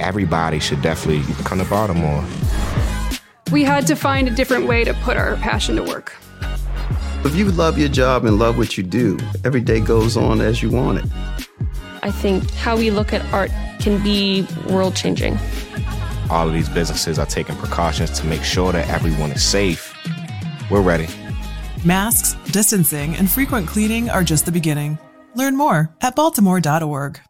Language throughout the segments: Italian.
everybody should definitely come to Baltimore. We had to find a different way to put our passion to work. If you love your job and love what you do, every day goes on as you want it. I think how we look at art can be world changing. All of these businesses are taking precautions to make sure that everyone is safe. We're ready. Masks, distancing, and frequent cleaning are just the beginning. Learn more at baltimore.org.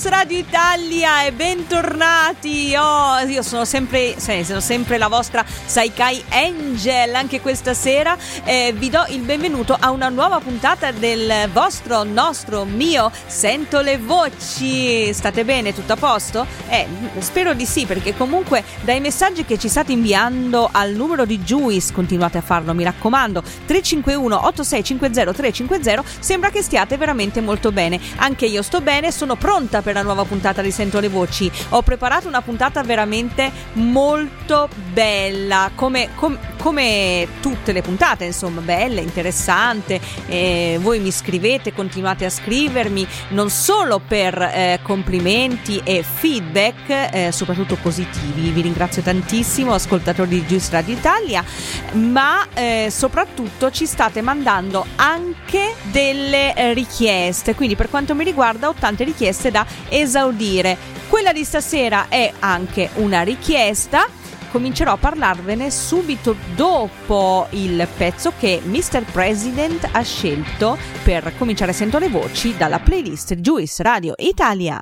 Juice Radio Italia e bentornati. Oh, io sono sempre, sono sempre la vostra Saikai Angel. Anche questa sera eh, vi do il benvenuto a una nuova puntata del vostro, nostro, mio Sento le voci. State bene? Tutto a posto? Eh, spero di sì, perché comunque dai messaggi che ci state inviando al numero di Juice, continuate a farlo, mi raccomando. 351 8650 350 sembra che stiate veramente molto bene. Anche io sto bene, sono pronta per la nuova puntata di Sento le Voci. Ho preparato una puntata veramente molto bella, come, com, come tutte le puntate, insomma, bella, interessante. Eh, voi mi scrivete, continuate a scrivermi, non solo per eh, complimenti e feedback, eh, soprattutto positivi. Vi ringrazio tantissimo, ascoltatori di Juice Radio Italia, ma eh, soprattutto ci state mandando anche delle eh, richieste. Quindi, per quanto mi riguarda, ho tante richieste da esaudire. Quella di stasera è anche una richiesta comincerò a parlarvene subito dopo il pezzo che Mr. President ha scelto per cominciare a sentire voci dalla playlist Juice Radio Italia.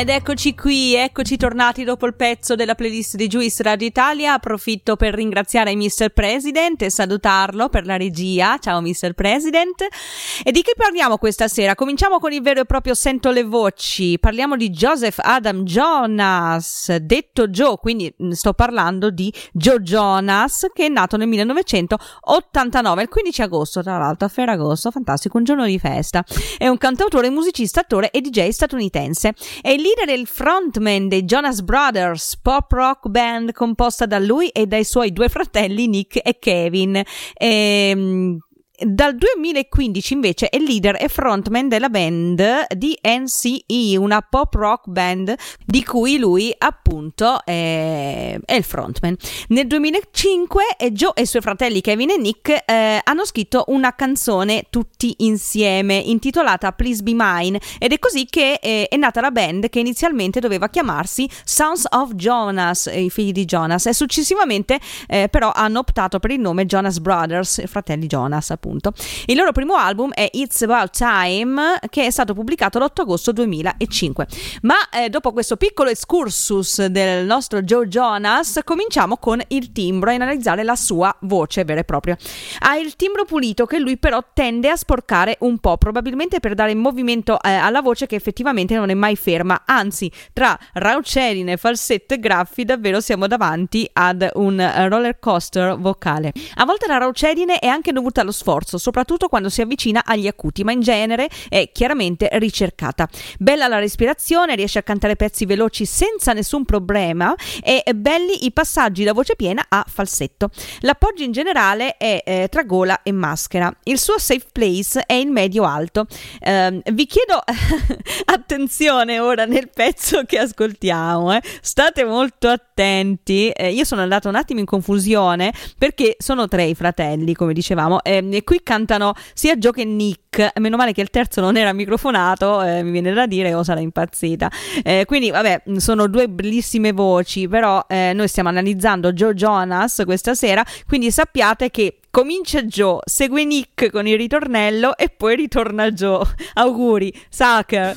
Ed eccoci qui, eccoci tornati dopo il pezzo della playlist di Juice Radio Italia. Approfitto per ringraziare Mr. President e salutarlo per la regia. Ciao Mr. President. E di che parliamo questa sera? Cominciamo con il vero e proprio Sento le voci. Parliamo di Joseph Adam Jonas, detto Joe, quindi mm, sto parlando di Joe Jonas, che è nato nel 1989, il 15 agosto, tra l'altro, a Ferragosto, fantastico, un giorno di festa. È un cantautore, musicista, attore e DJ statunitense. È il leader e il frontman dei Jonas Brothers, pop rock band composta da lui e dai suoi due fratelli Nick e Kevin. Ehm, dal 2015 invece è leader e frontman della band di NCE, una pop rock band di cui lui appunto è, è il frontman. Nel 2005 Joe e i suoi fratelli Kevin e Nick eh, hanno scritto una canzone tutti insieme intitolata Please Be Mine ed è così che eh, è nata la band che inizialmente doveva chiamarsi Sons of Jonas, i figli di Jonas e successivamente eh, però hanno optato per il nome Jonas Brothers, fratelli Jonas appunto appunto. Il loro primo album è It's About Time, che è stato pubblicato l'8 agosto 2005. Ma eh, dopo questo piccolo excursus del nostro Joe Jonas, cominciamo con il timbro e analizzare la sua voce vera e propria. Ha il timbro pulito che lui però tende a sporcare un po', probabilmente per dare movimento eh, alla voce che effettivamente non è mai ferma, anzi, tra raucerine, falsetto e graffi davvero siamo davanti ad un roller coaster vocale. A volte la raucerine è anche dovuta allo sforzo sforzo, soprattutto quando si avvicina agli acuti, ma in genere è chiaramente ricercata. Bella la respirazione, riesce a cantare pezzi veloci senza nessun problema e belli i passaggi da voce piena a falsetto. L'appoggio in generale è eh, tra gola e maschera. Il suo safe place è il medio-alto. Eh, vi chiedo attenzione ora nel pezzo che ascoltiamo, eh. state molto attenti. Eh, io sono andata un attimo in confusione perché sono tre i fratelli, come dicevamo, ehm, e qui cantano sia Joe che Nick. Meno male che il terzo non era microfonato, eh, mi viene da dire, o sarà impazzita. Eh, quindi, vabbè, sono due bellissime voci, però noi stiamo analizzando Joe Jonas questa sera, quindi sappiate che comincia Joe, segue Nick con il ritornello e poi ritorna Joe. Auguri, Sucker.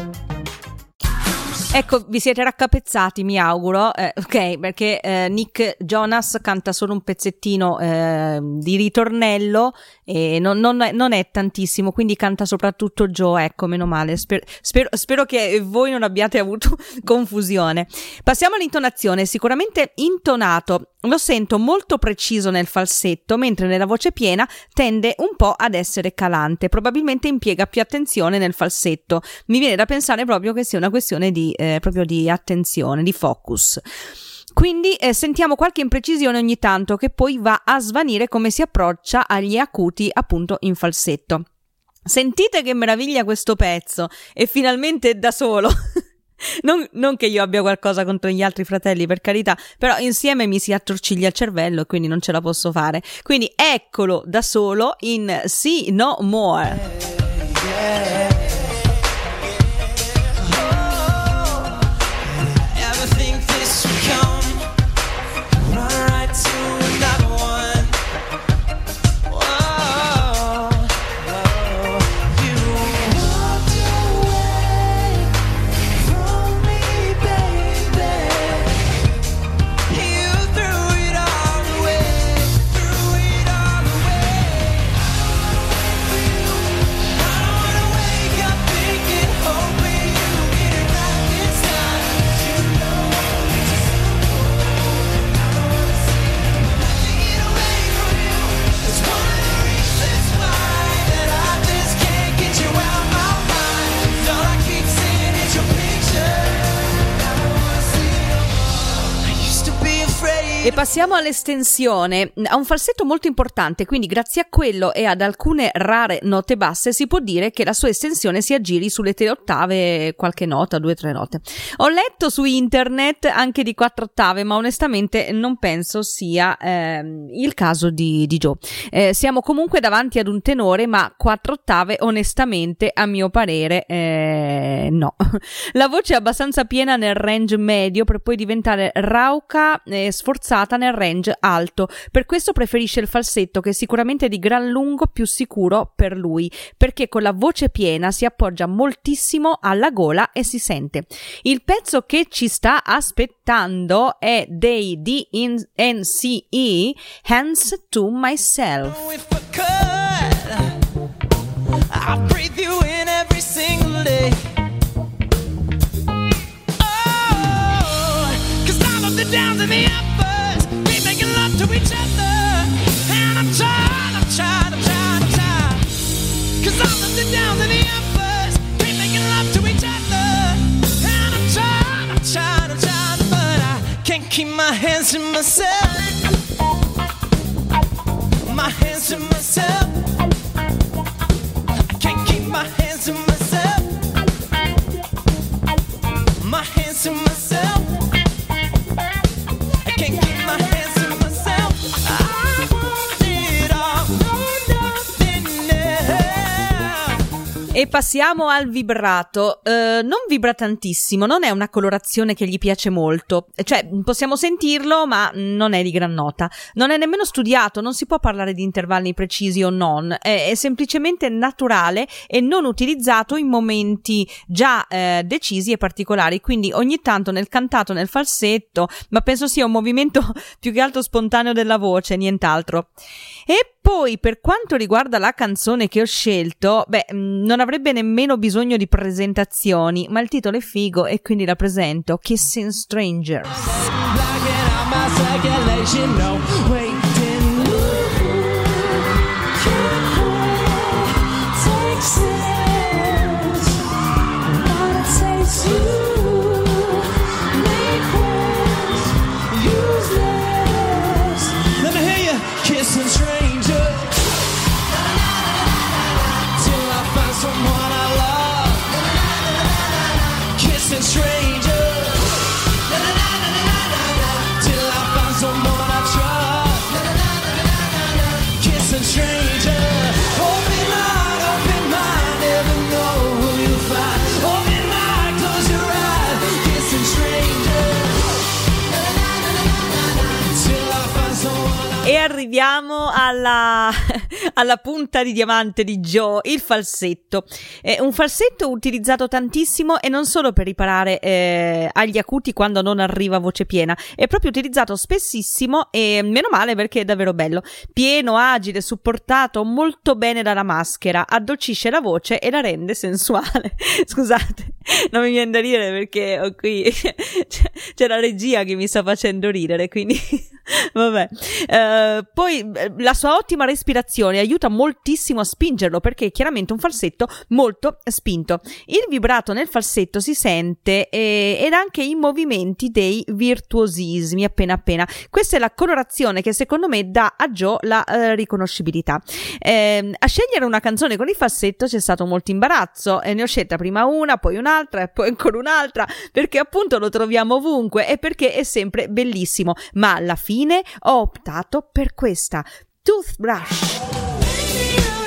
Ecco, vi siete raccapezzati, mi auguro, eh, ok, perché eh, Nick Jonas canta solo un pezzettino eh, di ritornello e non, non, non, è tantissimo, quindi canta soprattutto Joe, ecco, meno male. Spero, spero, spero che voi non abbiate avuto confusione. Passiamo all'intonazione, sicuramente intonato lo sento molto preciso nel falsetto, mentre nella voce piena tende un po' ad essere calante, probabilmente impiega più attenzione nel falsetto. Mi viene da pensare proprio che sia una questione di, eh, proprio di attenzione, di focus. Quindi eh, sentiamo qualche imprecisione ogni tanto che poi va a svanire come si approccia agli acuti appunto in falsetto. Sentite che meraviglia questo pezzo e finalmente da solo. Non, non, che io abbia qualcosa contro gli altri fratelli, per carità, però insieme mi si attorciglia il cervello e quindi non ce la posso fare. Quindi eccolo da solo in See No More. Yeah. E passiamo all'estensione. Ha un falsetto molto importante, quindi grazie a quello e ad alcune rare note basse si può dire che la sua estensione si aggiri sulle tre ottave, qualche nota, due o tre note. Ho letto su internet anche di quattro ottave, ma onestamente non penso sia eh, il caso di, di Joe. Eh, siamo comunque davanti ad un tenore, ma quattro ottave onestamente a mio parere eh, no. La voce è abbastanza piena nel range medio per poi diventare rauca e sforzata forzata nel range alto. Per questo preferisce il falsetto che è sicuramente di gran lungo più sicuro per lui, perché con la voce piena si appoggia moltissimo alla gola e si sente. Il pezzo che ci sta aspettando è dei DNCE Hands to Myself. I breathe you keep my hands to myself. My hands to myself. I can't keep my hands to myself. My hands to myself. E passiamo al vibrato. Eh, non vibra tantissimo, non è una colorazione che gli piace molto. Cioè, possiamo sentirlo, ma non è di gran nota. Non è nemmeno studiato, non si può parlare di intervalli precisi o non. È, è semplicemente naturale e non utilizzato in momenti già eh, decisi e particolari. Quindi ogni tanto nel cantato, nel falsetto, ma penso sia un movimento più che altro spontaneo della voce, nient'altro. E poi, per quanto riguarda la canzone che ho scelto, beh, mh, non avrebbe nemmeno bisogno di presentazioni, ma il titolo è figo e quindi la presento, Kissing Strangers. Alla punta di diamante di Joe, il falsetto. È un falsetto utilizzato tantissimo e non solo per riparare eh, agli acuti quando non arriva voce piena, è proprio utilizzato spessissimo e meno male perché è davvero bello. Pieno, agile, supportato molto bene dalla maschera, addolcisce la voce e la rende sensuale. Scusate, non mi viene da ridere perché ho qui c'è, c'è la regia che mi sta facendo ridere, quindi vabbè. Eh, poi eh, la sua ottima respirazione aiuta moltissimo a spingerlo perché è chiaramente un falsetto molto spinto. Il vibrato nel falsetto si sente eh, ed anche i movimenti dei virtuosismi appena appena. Questa è la colorazione che secondo me dà a Joe la eh, riconoscibilità. Eh, a scegliere una canzone con il falsetto c'è stato molto imbarazzo e ne ho scelta prima una, poi un'altra e poi ancora un'altra perché appunto lo troviamo ovunque e perché è sempre bellissimo. Ma alla fine ho optato per questa Toothbrush.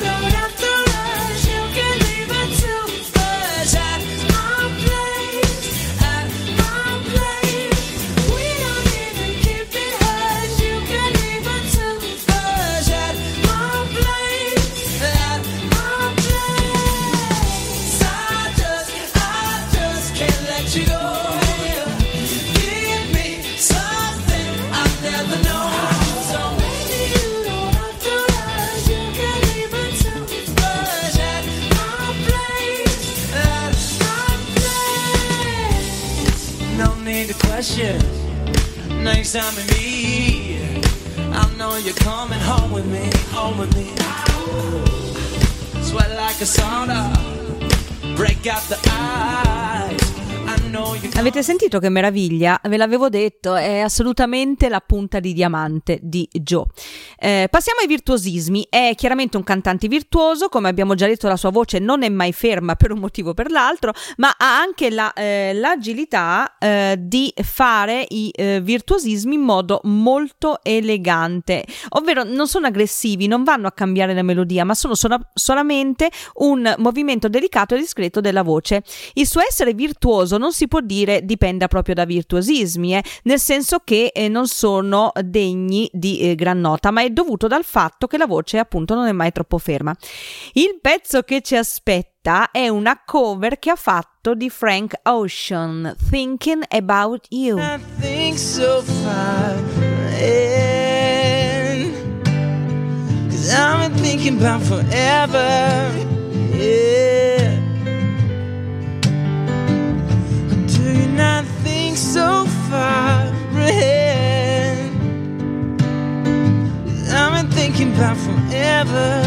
Next time we meet, I know you're coming home with me, home with me. Sweat like a sauna, break out the eyes. Avete sentito che meraviglia? Ve l'avevo detto, è assolutamente la punta di diamante di Joe. Eh, passiamo ai virtuosismi. È chiaramente un cantante virtuoso, come abbiamo già detto, la sua voce non è mai ferma per un motivo o per l'altro, ma ha anche la, eh, l'agilità eh, di fare i eh, virtuosismi in modo molto elegante, ovvero non sono aggressivi, non vanno a cambiare la melodia, ma sono sola- solamente un movimento delicato e discreto della voce. Il suo essere virtuoso non si si può dire dipenda proprio da virtuosismi, eh, nel senso che eh, non sono degni di eh, gran nota, ma è dovuto dal fatto che la voce appunto non è mai troppo ferma. Il pezzo che ci aspetta è una cover che ha fatto di Frank Ocean, Thinking About You. I think so far ahead. Cause been thinking about forever. Yeah. About forever.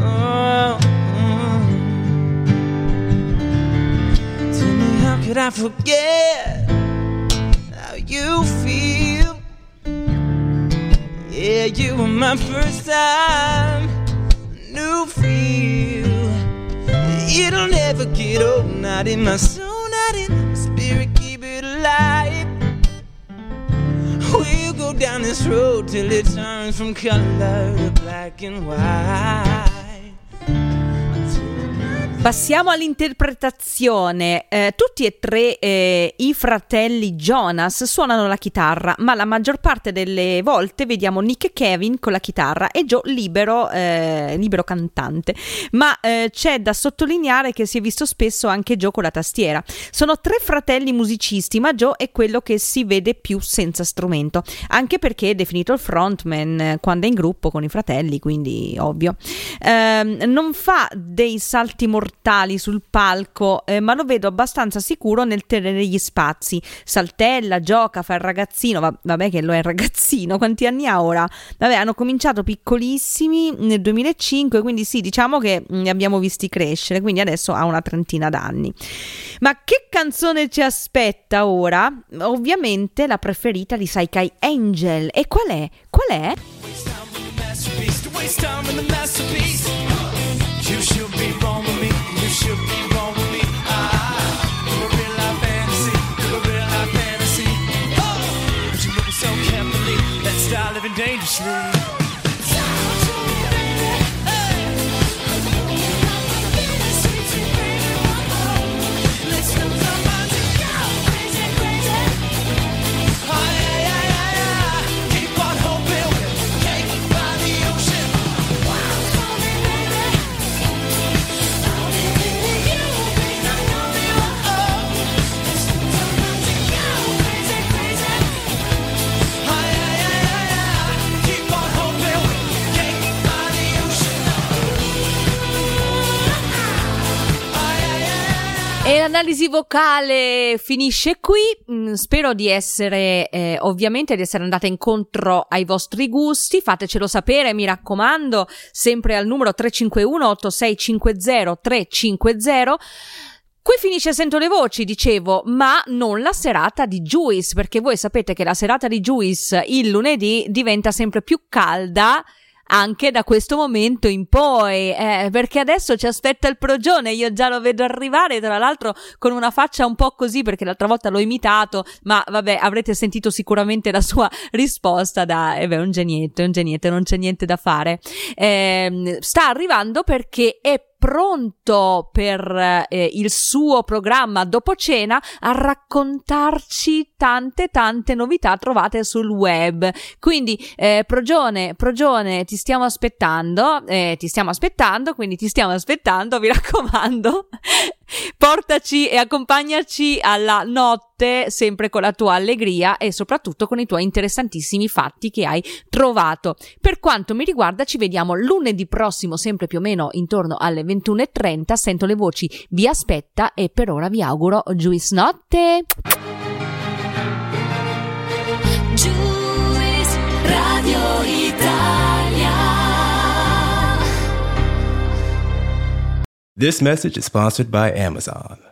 Oh, oh. Tell me, how could I forget? how you feel. Yeah, you were my first time, new feel. It'll never get old, not in my soul, not in my spirit, keep it alive. We'll down this road till it turns from color to black and white. Passiamo all'interpretazione. Eh, tutti e tre eh, i fratelli Jonas suonano la chitarra, ma la maggior parte delle volte vediamo Nick e Kevin con la chitarra e Joe libero, eh, libero cantante. Ma eh, c'è da sottolineare che si è visto spesso anche Joe con la tastiera. Sono tre fratelli musicisti, ma Joe è quello che si vede più senza strumento, anche perché è definito il frontman quando è in gruppo con i fratelli, quindi ovvio. Ehm, non fa dei salti mortali sul palco, eh, ma lo vedo abbastanza sicuro nel tenere gli spazi. Saltella, gioca, fa il ragazzino. Va- vabbè, che lo è il ragazzino. Quanti anni ha ora? Vabbè, hanno cominciato piccolissimi nel 2005, quindi sì, diciamo che mm, li abbiamo visti crescere. Quindi adesso ha una trentina d'anni. Ma che canzone ci aspetta ora? Ovviamente la preferita di Saikai Angel. E qual è? Qual è? waste time in the masterpiece. You should be wrong dangerously. L'analisi vocale finisce qui. Mm, spero di essere, eh, ovviamente, di essere andata incontro ai vostri gusti. Fatecelo sapere, mi raccomando, sempre al numero 351 8650 350. Qui finisce Sento le voci, dicevo, ma non la serata di Juice, perché voi sapete che la serata di Juice il lunedì diventa sempre più calda anche da questo momento in poi, eh, perché adesso ci aspetta il progione, io già lo vedo arrivare, tra l'altro con una faccia un po' così, perché l'altra volta l'ho imitato, ma vabbè, avrete sentito sicuramente la sua risposta da, eh beh, un genietto, un genietto, non c'è niente da fare. Eh, sta arrivando perché è pronto per eh, il suo programma dopo cena a raccontarci tante tante novità trovate sul web. Quindi eh, Progione, Progione, ti stiamo aspettando, eh, ti stiamo aspettando, quindi ti stiamo aspettando, vi raccomando. Portaci e accompagnaci alla notte sempre con la tua allegria e soprattutto con i tuoi interessantissimi fatti che hai trovato. Per quanto mi riguarda ci vediamo lunedì prossimo sempre più o meno intorno alle 21.30. Sento le voci, vi aspetta e per ora vi auguro Juice Notte. Juice Radio Italia. This message is sponsored by Amazon.